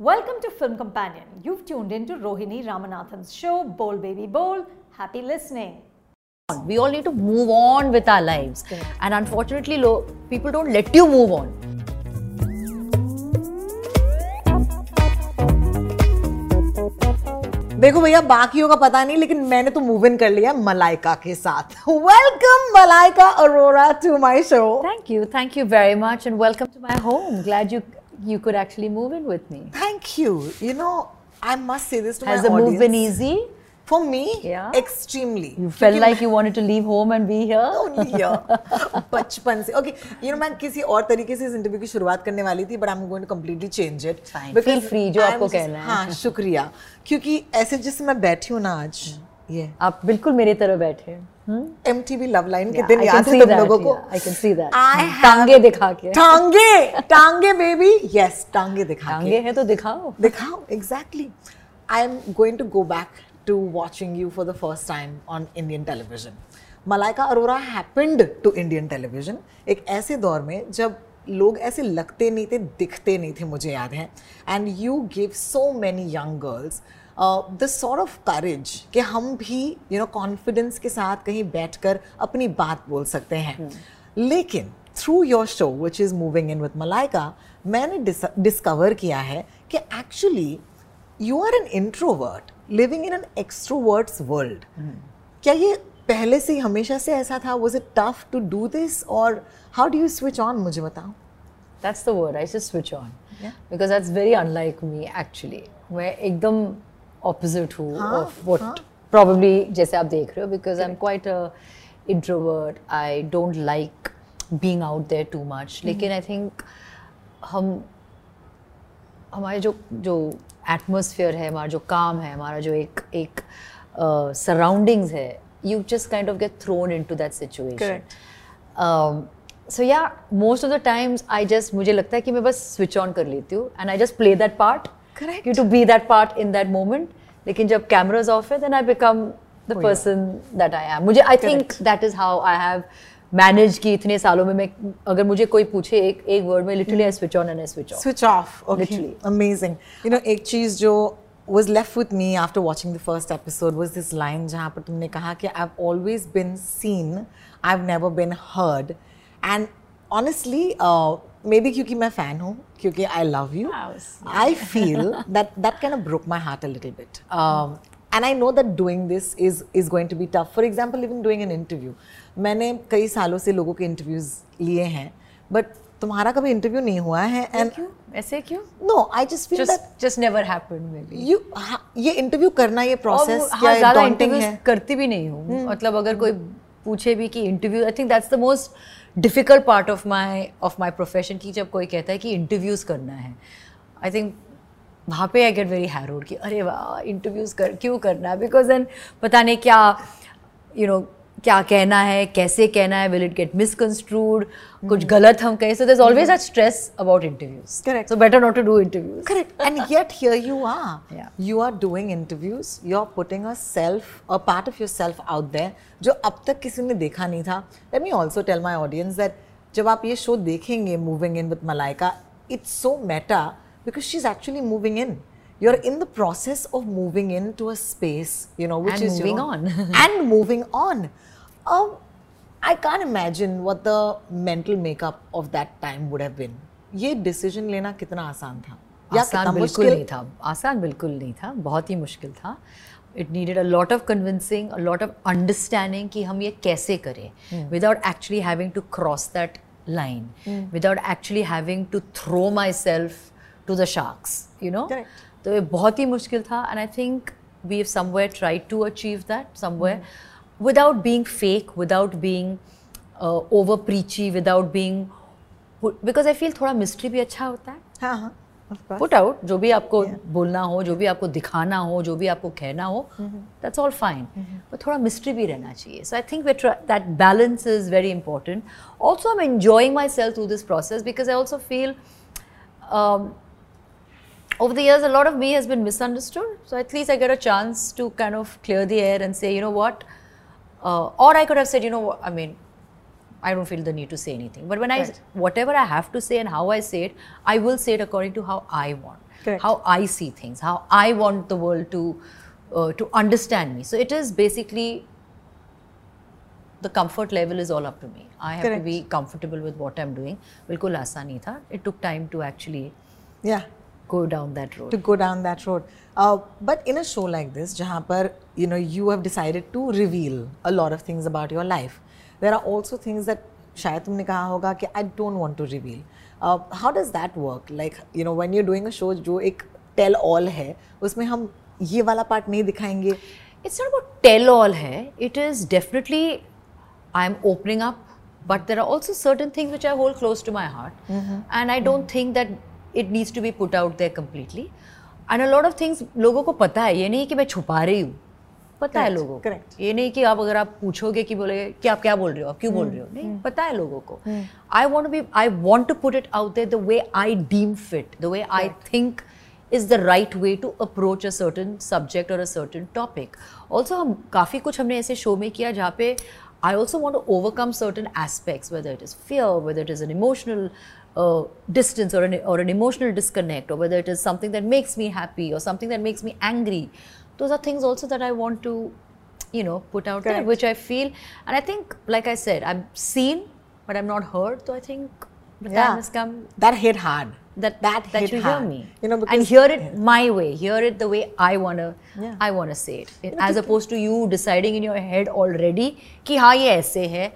Welcome to Film Companion. You've tuned into Rohini Ramnathan's show, Bol Baby Bol. Happy listening. We all need to move on with our lives. And unfortunately, lo- people don't let you move on. देखो भैया बाकियों का पता नहीं लेकिन मैंने तो move in कर लिया मलाइका के साथ welcome Malaika Arora to my show thank you thank you very much and welcome to my home glad you you could actually move in with me. Thank you you know I must say this to Has the move been easy? For me Yeah. Extremely You felt like you wanted to leave home and be here? बचपन से okay you know मैं किसी और तरीके से इस interview की शुरुआत करने वाली थी but I am going to completely change Fine. Feel free, जो आपको कहना है। हाँ शुक्रिया क्योंकि ऐसे जिससे मैं बैठी हूँ ना आज ये आप बिल्कुल मेरी तरह बैठे हैं। एम टी लव लाइन के दिन याद है तुम लोगों को? I can see that. I टांगे दिखा के। टांगे टांगे बेबी यस टांगे दिखा टांगे हैं तो दिखाओ। दिखाओ exactly I am going to go back to watching you for the first time on Indian television Malaika Arora happened to Indian television एक ऐसे दौर में जब लोग ऐसे लगते नहीं थे दिखते नहीं थे मुझे याद है। And you give so many young girls the sort of courage कि हम भी यू नो कॉन्फिडेंस के साथ कहीं बैठकर अपनी बात बोल सकते हैं। लेकिन through your show which is moving in with Malaika मैंने डिस्कवर किया है कि actually you are an introvert living in an extroverts world क्या ये पहले से हमेशा से ऐसा था? Was it tough to do this और how do you switch on मुझे बताओ। That's the word. I just switch on. Yeah. Because that's very unlike me मैं एकदम opposite हूँ हाँ, of what हाँ. probably जैसे आप देख रहे हो because I'm quite a introvert. I don't like being out there too much. लेकिन I think हम हमारे जो जो एटमोसफियर है हमारा जो काम है हमारा जो एक एक सराउंडिंग्स है you just kind of get thrown into that situation. So yeah most of the times I just मुझे लगता है कि मैं बस स्विच ऑन कर लेती हूँ and I just play that part Correct. You to be that part in that moment लेकिन जब कैमराज ऑफ़ है then I become the yeah. Person that I am मुझे I think that is how I have manage की इतने सालों में मैं अगर मुझे कोई पूछे एक एक वर्ड में literally I switch on and I switch off switch off okay Literally. amazing you know एक चीज़ जो was left with me after watching the first episode was this line जहाँ पर तुमने कहा कि I've always been seen I've never been heard and honestly uh, maybe क्योंकि मैं fan हूँ क्योंकि I love you I feel that that can broke my heart a little bit and I know that doing this is is going to be tough for example even doing an interview मैंने कई सालों से लोगों के interviews लिए हैं but तुम्हारा कभी इंटरव्यू नहीं हुआ है एंड ऐसे क्यों? No I just feel that just never happened maybe you ये इंटरव्यू करना ये प्रोसेस हाँ, क्या है ज़्यादा इंटरव्यू करती भी नहीं हूँ। hmm. मतलब अगर कोई पूछे भी कि interview I think that's the most difficult part of my of my profession की जब कोई कहता है कि इंटरव्यूज़ करना है आई थिंक वहाँ पे आई गेट वेरी हैरोड कि अरे वाह इंटरव्यूज़ कर, क्यों करना? बिकॉज़ देन पता नहीं क्या यू you नो क्या कहना है कैसे कहना है विल इट गेट मिसकंस्ट्रूड कुछ गलत हम कहें? So there always that stress about interviews correct so better not to do interviews correct and yet here you are you are doing interviews you are putting a self a part of yourself out there जो अब तक किसी ने देखा नहीं था. Let me also tell my audience that जब आप ये शो देखेंगे moving in with Malaika it's so meta because she is actually moving in you're in the process of moving into a space you know which And is moving your, on. and moving on um, I can't imagine what the mental makeup of that time would have been ये decision लेना कितना आसान था या आसान कितना बिल्कुल मुश्किल नहीं था आसान बिल्कुल नहीं था बहुत ही मुश्किल था it needed a lot of convincing a lot of understanding कि हम ये कैसे करें without actually having to cross that line without actually having to throw my self to the sharks you no Correct. तो ये बहुत ही मुश्किल था and I think we have somewhere try to achieve that somewhere without being fake without being over preachy without being because I feel थोड़ा mystery भी अच्छा होता है। हाँ हाँ पुट आउट जो भी आपको yeah. बोलना हो जो भी आपको दिखाना हो जो भी आपको कहना हो दैट्स ऑल फाइन बट थोड़ा मिस्ट्री भी रहना चाहिए। So I think that balance is very important also I am enjoying myself through this process because I also feel over the years, a lot of me has been misunderstood. So at least I get a chance to kind of clear the air and say, you know what? Uh, or I could have said, you know what? I mean, I don't feel the need to say anything. But when I, Right. whatever I have to say and how I say it, I will say it according to how I want. Correct. how I see things, how I want the world to uh, to understand me. So it is basically the comfort level is all up to me. I have Correct. to be comfortable with what I'm doing. बिल्कुल आसान नहीं था. It took time to actually Yeah. go down that road. to go down that road. Uh, but in a show like this, जहाँ पर you know you have decided to reveal a lot of things about your life, there are also things that शायद तुमने कहा होगा कि I don't want to reveal. Uh, how does that work? Like you know when you're doing a show जो एक tell all है, उसमें हम ये वाला part नहीं दिखाएंगे. It's not about tell all hai. It is definitely I'm opening up, but there are also certain things which I hold close to my heart, and I don't think that it needs to be put out there completely and a lot of things लोगों को पता है ये नहीं कि मैं छुपा रही हूँ। पता correct, है लोगों को। करेक्ट ये नहीं कि आप अगर आप पूछोगे कि बोले कि आप क्या बोल रहे हो आप क्यों hmm. बोल हम्म, रहे हो? नहीं hmm. पता है लोगों को। I want be I want to put it out the way I deem fit the way I think is the right way to approach a certain subject और अ सर्टन टॉपिक ऑल्सो हम काफ़ी कुछ हमने ऐसे show में किया जहाँ पे I also want to overcome certain aspects whether it is fear whether it is an emotional distance or an, or an emotional disconnect or whether it is something that makes me happy or something that makes me angry those are things also that i want to you know put out Correct. there which i feel and i think like i said i'm seen but i'm not heard so i think that yeah. has come that hit hard that that, that you hard. hear me you know because and hear it my way hear it the way i want to yeah. i want to say it you know, as opposed to you deciding in your head already ki ha ye aise hai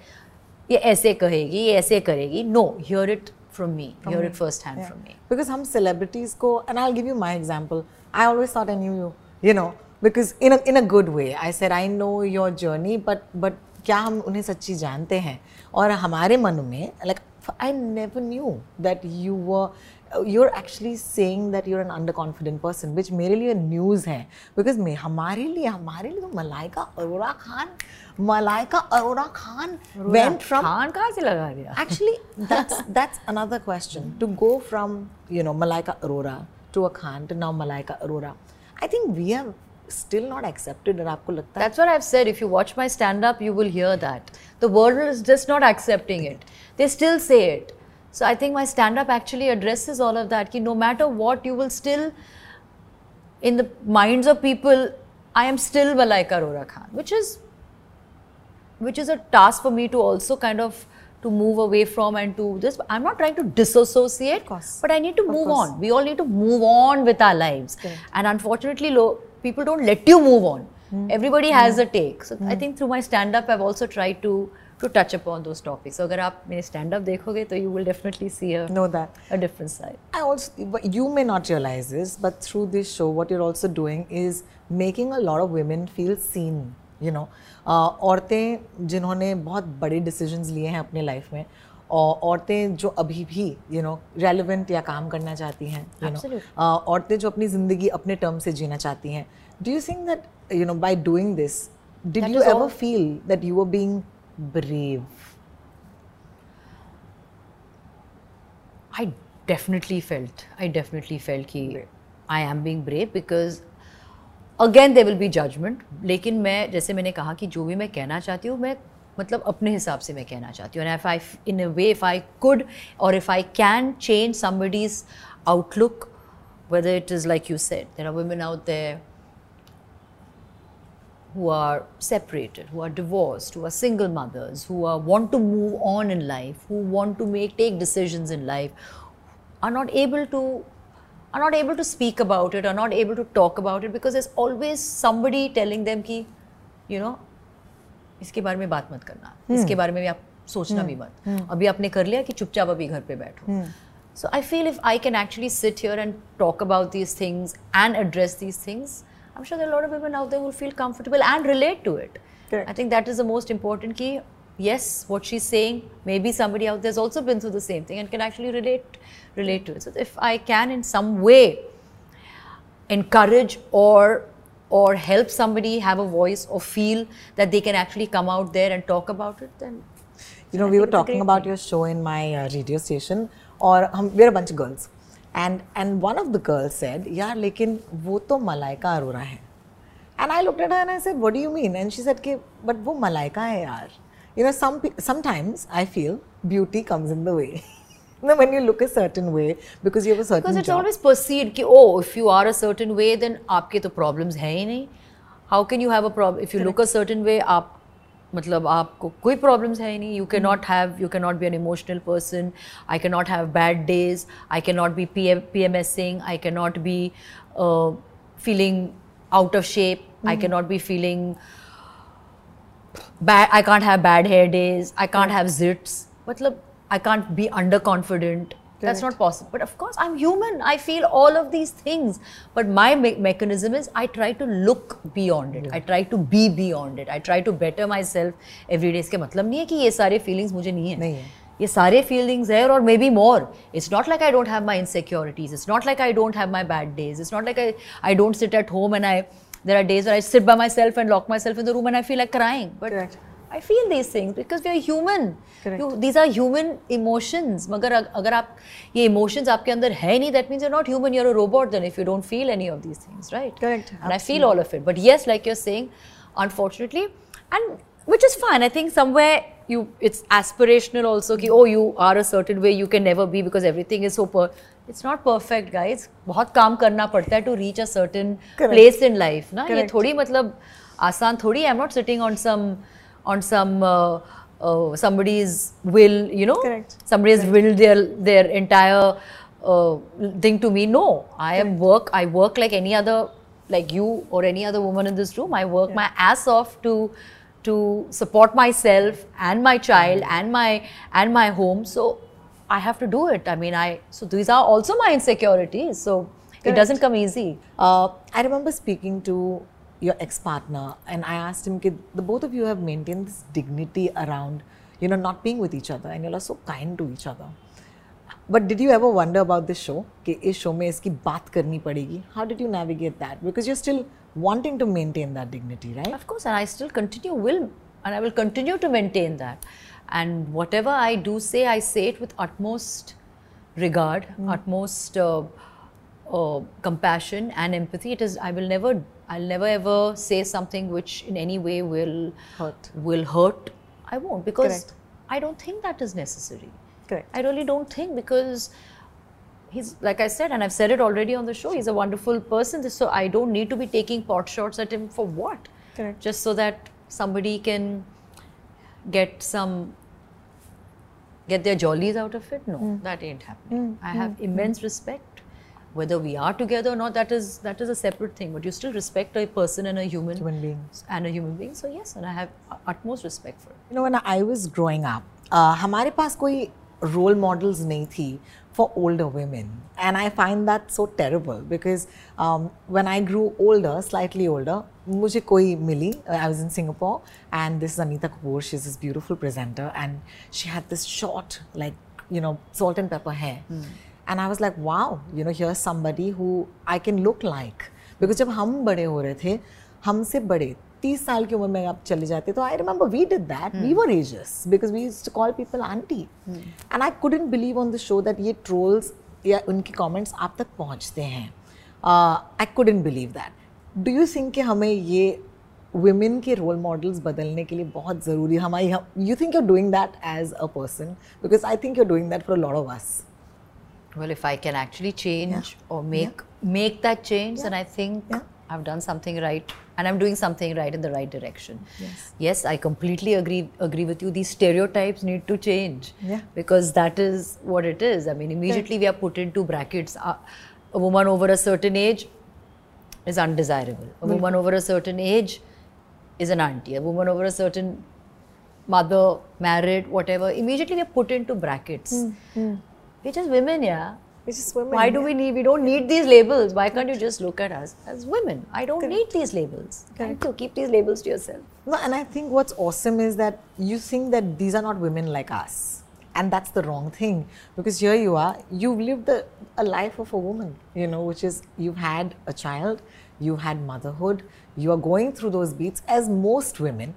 ye aise kahegi ye aise karegi no hear it from me from hear it first hand Yeah. from me Because हम celebrities को, and I'll give you my example. I always thought I knew you, you know, because in a in a good way. I said I know your journey, but but क्या हम उन्हें सच्ची जानते हैं? और हमारे मन में like I never knew that you were you're actually saying that you're an underconfident person, which मेरे लिए news है because मैं हमारे लिए हमारे लिए तो Malaika Arora Khan Malaika Arora Khan Arora went from Khan kahan se laga diya? Actually, that's that's another question. To go from you know Malaika Arora to a Khan to now Malaika Arora, I think we have still not accepted and aapko lagta That's what I've said. If you watch my stand up, you will hear that. The world is just not accepting it. They still say it. So I think my stand up actually addresses all of that. Ki no matter what, you will still, in the minds of people, I am still Malaika Arora Khan, which is which is a task for me to also kind of to move away from and to this. I'm not trying to disassociate, Of course. but I need to Of move course. on. We all need to move on with our lives. Correct. And unfortunately, lo- people don't let you move on. Hmm. Everybody has a take. So I think through my stand up, I've also tried to to touch upon those topics. So अगर आप मेरे stand up देखोगे तो you will definitely see a, Know that. a different side. I also, but you may not realize this, but through this show, what you're also doing is making a lot of women feel seen. You know, uh, औरतें जिन्होंने बहुत बड़े decisions लिए हैं अपने life में और औरतें जो अभी भी यू नो रेलिवेंट या काम करना चाहती हैं यू नो. औरतें जो अपनी ज़िंदगी अपने टर्म से जीना चाहती हैं do you think that you know by doing this did you ever feel that you are being brave I definitely felt, I definitely felt कि I am being brave because again they will be judgement लेकिन मैं, जैसे मैंने कहा कि जो भी मैं कहना चाहती हूँ, मैं मतलब अपने हिसाब से मैं कहना चाहती हूँ। If I in a way if I could और if I can change somebody's outlook whether it is like you set there are women out there who are separated who are divorce who are single mothers who are want to move on in life who want to make take decision in life are not able to are not able to speak about it, are not able to talk about it because there's always somebody telling them कि you know इसके बारे में बात मत करना इसके बारे में भी आप सोचना भी मत अभी आपने कर लिया कि चुपचाप अभी घर पे बैठो So I feel if I can actually sit here and talk about these things and address these things, I'm sure there are a lot of women out there who will feel comfortable and relate to it. Correct. I think that is the most important key. yes, what she's saying, maybe somebody out there's also been through the same thing and can actually relate relate to it. So if I can in some way encourage or or help somebody have a voice or feel that they can actually come out there and talk about it, then you know, I we were talking about thing. your show in my uh, radio station, or um, we're a bunch of girls, and and one of the girls said, "Yaar, lekin wo to Malaika Arora hai." And I looked at her and I said, "What do you mean?" And she said, "But wo Malaika hai, yaar." You know, some pe- sometimes I feel beauty comes in the way. No, when you look a certain way, because you have a certain Because it's job. always perceived कि oh if you are a certain way then आपके तो problems है ही नहीं how can you have a problem if you look a certain way आप मतलब आपको कोई problems है ही नहीं you cannot have you cannot be an emotional person I cannot have bad days I cannot be PM, PMSing I cannot be uh, feeling out of shape I cannot be feeling bad I can't have bad hair days I can't have zits मतलब I can't be underconfident that's not possible but of course I'm human I feel all of these things but my me- mechanism is I try to look beyond it I try to be beyond it I try to better myself every day इसके मतलब नहीं है कि ये सारे feelings मुझे नहीं है नहीं है। ये सारे feelings है और maybe more it's not like I don't have my insecurities it's not like I don't have my bad days it's not like I I don't sit at home and I there are days where I sit by myself and lock myself in the room and I feel like crying but Correct. I feel these things because we are human. Correct. You, these are human emotions. मगर अग- अगर आप ये emotions आपके अंदर है नहीं, that means you're not human. You're a robot then if you don't feel any of these things, right? Correct. And I feel all of it. But yes, like you're saying, unfortunately, and which is fine. I think somewhere you it's aspirational also. कि oh you are a certain way you can never be because everything is so per. it's not perfect guys बहुत काम करना पड़ता है to reach a certain place in life ना? Correct. ये थोड़ी मतलब आसान थोड़ी I am not sitting on some on some somebody is will you know somebody is will there there entire thing to me no I am work I work like any other like you और any other woman in this room my work my as of to to support myself and my child and my and my home so I have to do it I mean I so these are also my insecurities so it Correct. doesn't come easy Uh, I remember speaking to your ex-partner, and I asked him, "Ki the both of you have maintained this dignity around, you know, not being with each other, and you're so kind to each other. But did you ever wonder about this show? कि इस show में इसकी बात करनी पड़ेगी. How did you navigate that? Because you're still wanting to maintain that dignity, right? Of course, and I still continue will, and I will continue to maintain that. And whatever I do say, I say it with utmost regard, utmost uh, uh, compassion and empathy. It is. I will never. I'll never ever say something which in any way will Hurt. Will hurt. I won't because Correct. I don't think that is necessary. Correct. I really don't think because he's like I said, and I've said it already on the show. He's a wonderful person, so I don't need to be taking pot shots at him for what? Correct. Just so that somebody can get some get their jollies out of it. No, Hmm. that ain't happening. I have immense respect. Whether we are together or not, that is that is a separate thing. But you still respect a person and a human, Human being. and a human being. So yes, and I have utmost respect for it. You know, when I was growing up, uh, हमारे पास कोई role models नहीं थी for older women. And I find that so terrible because um, when I grew older, slightly older, मुझे कोई मिली. I was in Singapore and this is Anita Kapoor. She's this beautiful presenter and she had this short, like, you know, salt and pepper hair. And I was like, wow, you know, here's somebody who I can look like. Because जब हम बड़े हो रहे थे हमसे बड़े तीस साल की उम्र में आप चले जाते तो I remember we did that we were ages because we used to call people aunty and I couldn't believe on the show that ये ट्रोल्स या उनके कॉमेंट्स आप तक पहुँचते हैं। I couldn't believe that do you think कि हमें ये women के रोल मॉडल्स बदलने के लिए बहुत ज़रूरी हमारी you think you doing that as a person because I think you doing that for lot of us Well, if I can actually change or make make that change, then I think Yeah. I've done something right, and I'm doing something right in the right direction. Yes. Yes I completely agree agree with you. These stereotypes need to change. Yeah. Because that is what it is. I mean, immediately we are put into brackets. Uh, a woman over a certain age is undesirable. A woman over a certain age is an auntie. A woman over a certain mother, married, whatever. Immediately we are put into brackets. We're just women, yeah. It's just women. Why do we need? We don't need these labels. Why can't you just look at us as women? I don't need these labels. Thank you. Keep these labels to yourself. No, and I think what's awesome is that you think that these are not women like us. And that's the wrong thing because here you are, you've lived a, a life of a woman, you know, which is you've had a child, you've had motherhood, you are going through those beats as most women.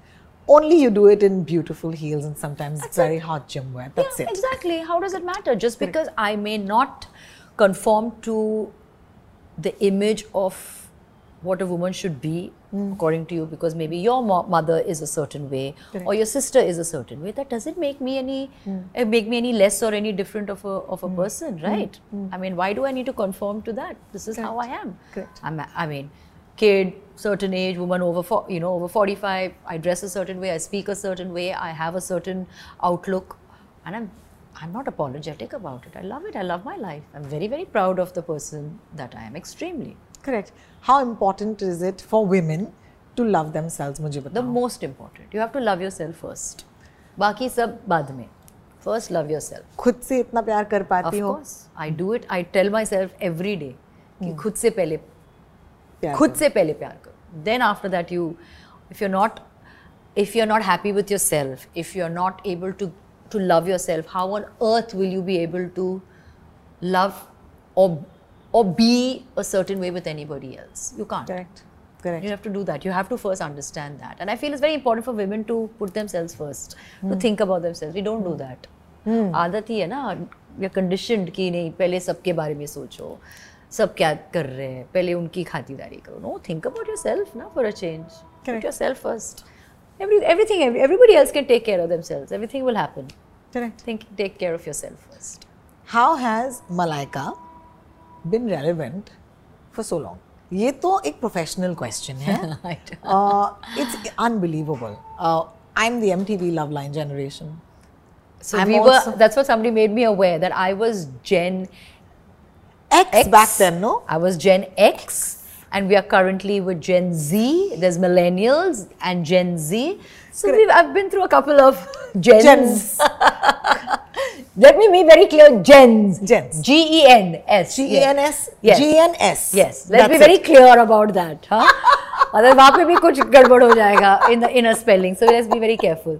Only you do it in beautiful heels and sometimes very hot gym wear. That's yeah, it. exactly. How does it matter? Just because I may not conform to the image of what a woman should be hmm. according to you because maybe your mo- mother is a certain way Correct. or your sister is a certain way that doesn't make me any uh, make me any less or any different of a of a hmm. person right i mean why do i need to conform to that this is how i am Correct. I'm, i mean kid certain age woman over four, you know over 45 i dress a certain way i speak a certain way i have a certain outlook and i'm i'm not apologetic about it i love it i love my life i'm very very proud of the person that i am extremely Correct. How important is it for women to love themselves? मुझे the बताओ. most important you have to love yourself first बाकी सब बाद में first love yourself खुद से इतना प्यार कर of पाती हो course i do it i tell myself every day कि खुद से पहले प्यार खुद से पहले प्यार करो then after that you if you not if you are not happy with yourself if you are not able to to love yourself how on earth will you be able to love और or be a certain way with anybody else. You can't. Correct. Correct. You have to do that. You have to first understand that. And I feel it's very important for women to put themselves first, mm. to think about themselves. We don't mm. do that. आदत ही है ना we are conditioned कि नहीं पहले सबके बारे में सोचो सब क्या कर रहे हैं? पहले उनकी खातिदारी करो। No think about yourself ना for a change yourself first everything everybody else can take care of themselves everything will happen think take care of yourself first how has Malaika been relevant for so long ये तो एक professional question है। It's unbelievable I am the M love line generation So I'm we also, that's what somebody made me aware that I was Gen X, X. back then, no? I was Gen X, and we are currently with Gen Z. There's millennials and Gen Z. So we've, I've been through a couple of gens. Gens. Let me be very clear. Gens. Gens. G E N S. G E N S. Yes. G N S. Yes. Let's be That's very it. clear about that. Huh? Other वहाँ पे भी कुछ गड़बड़ हो जाएगा in the inner spelling. So let's be very careful.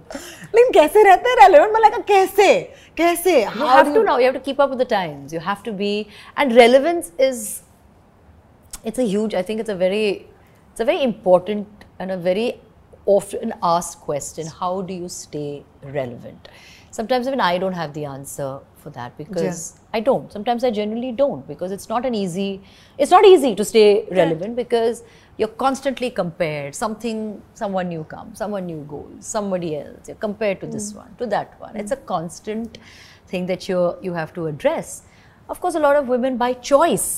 लेकिन कैसे रहते हैं relevant मलाइका कैसे कैसे You How have to now. You have to keep up with the times. You have to be, and relevance is. It's a huge. I think it's a very, it's a very important and a very often asked question. How do you stay relevant? Sometimes even I don't have the answer for that because I don't. Sometimes I genuinely don't because it's not an easy. It's not easy to stay relevant because you're constantly compared. Something, someone new comes, someone new goes, somebody else. You're compared to this one, to that one. It's a constant thing that you you have to address. Of course, a lot of women by choice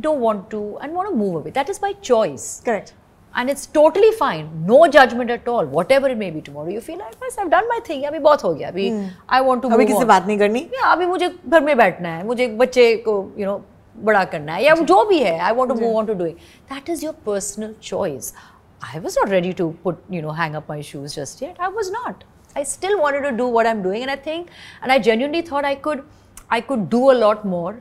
don't want to and want to move away. That is by choice. Correct. And it's totally fine. No judgment at all. Whatever it may be tomorrow. You feel like, बस I've done my thing. अभी बहुत हो गया. अभी I want to अभी move किसी on. से बात नहीं करनी या अभी मुझे घर में बैठना है मुझे एक बच्चे को यू नो बड़ा करना है या जो भी है I want to move on to doing that is your personal choice I was not ready to put you know hang up my shoes just yet I was not I still wanted to do what I'm doing, and I think, and I genuinely thought I could, I could do a lot more,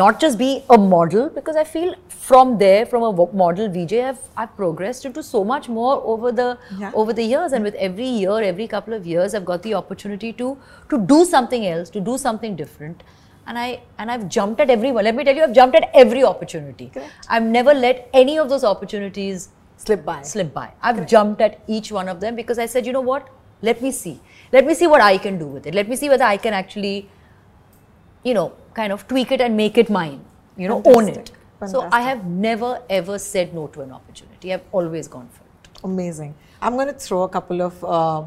not just be a model, because I feel from there, from a wo- model VJ, I've, I've progressed into so much more over the Yeah. over the years, and with every year, every couple of years, I've got the opportunity to to do something else, to do something different, and I and I've jumped at everyone. Let me tell you, I've jumped at every opportunity. Correct. I've never let any of those opportunities slip by slip by. I've jumped at each one of them because I said, you know what? Let me see. Let me see what I can do with it. Let me see whether I can actually, you know, kind of tweak it and make it mine. You know, own it. Fantastic. So I have never ever said no to an opportunity. I've always gone for it. Amazing. I'm going to throw a couple of uh,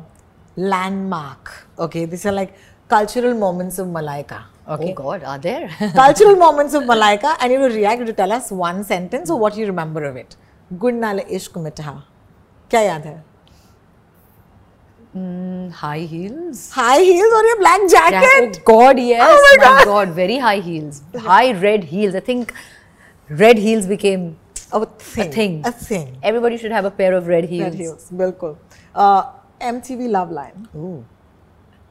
landmark. Okay, these are like cultural moments of Malaika. Oh okay. Oh God, are there? Cultural moments of Malaika and you will react to tell us one sentence or what you remember of it. Gur Nalon ishq mitha. क्या याद है high heels. High heels or your black jacket? Oh God, yes. Oh my, my God. God. very high heels. High red heels. I think red heels became a thing. A thing. A thing. Everybody should have a pair of red heels. Red heels, bilkul. Uh, MTV Love Line. Ooh.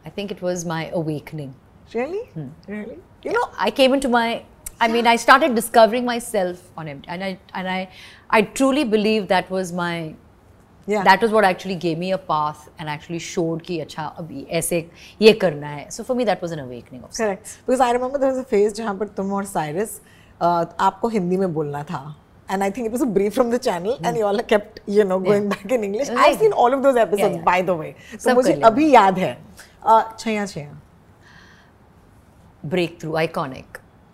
I think it was my awakening. Really? Hmm. Really? You know, I came into my I mean, I started discovering myself on MTV, and I and I, I truly believe that was my, yeah. That was what actually gave me a path and actually showed ki acha abhi aise ye karna hai. So for me, that was an awakening of sorts. Correct. Because I remember there was a phase जहाँ tum तुम और Cyrus आपको हिंदी में बोलना था. And I think it was a brief from the channel, mm. and you all kept, you know, going yeah. back in English. Right. I've seen all of those episodes, yeah, yeah. by the way. So मुझे अभी याद है. छया छया breakthrough, iconic.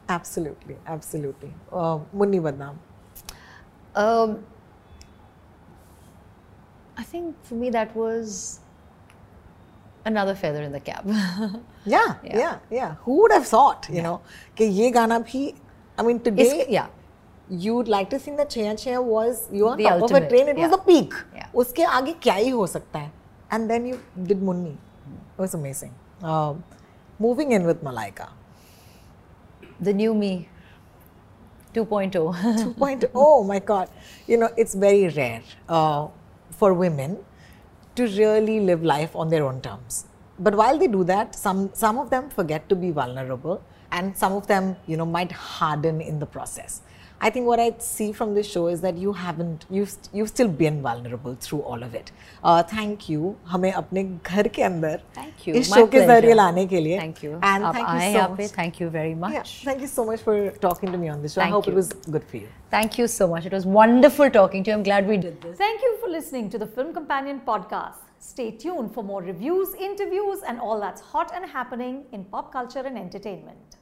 Absolutely, absolutely. Uh, Munni Badnaam. Um, I think for me that was another feather in the cap. yeah, yeah, yeah, yeah, Who would have thought, you yeah. know, कि ये गाना I mean today, Isk, yeah. You'd like to sing the Chaiyya Chaiyya was, you were on the top ultimate, of a train, it yeah. was the peak. Yeah. उसके आगे क्या ही हो सकता है? And then you did Munni. It was amazing. Um, moving in with Malaika the new me oh. 2.0. 2.0, oh my God. You know, it's very rare uh, for women to really live life on their own terms. But while they do that, some, some of them forget to be vulnerable and some of them, you know, might harden in the process. I think what I see from this show is that you haven't, you've, you've still been vulnerable through all of it. Uh, thank you. हमें अपने घर के अंदर Thank you. इस My show के pleasure. जरिए लाने के लिए Thank you. And आप thank आए you so यहाँ पे, much. Thank you very much. Yeah, thank you so much for talking to me on this show. I Thank hope it you. was good for you. Thank you so much. It was wonderful talking to you. I'm glad we did this. Thank you for listening to the Film Companion podcast. Stay tuned for more reviews, interviews, and all that's hot and happening in pop culture and entertainment.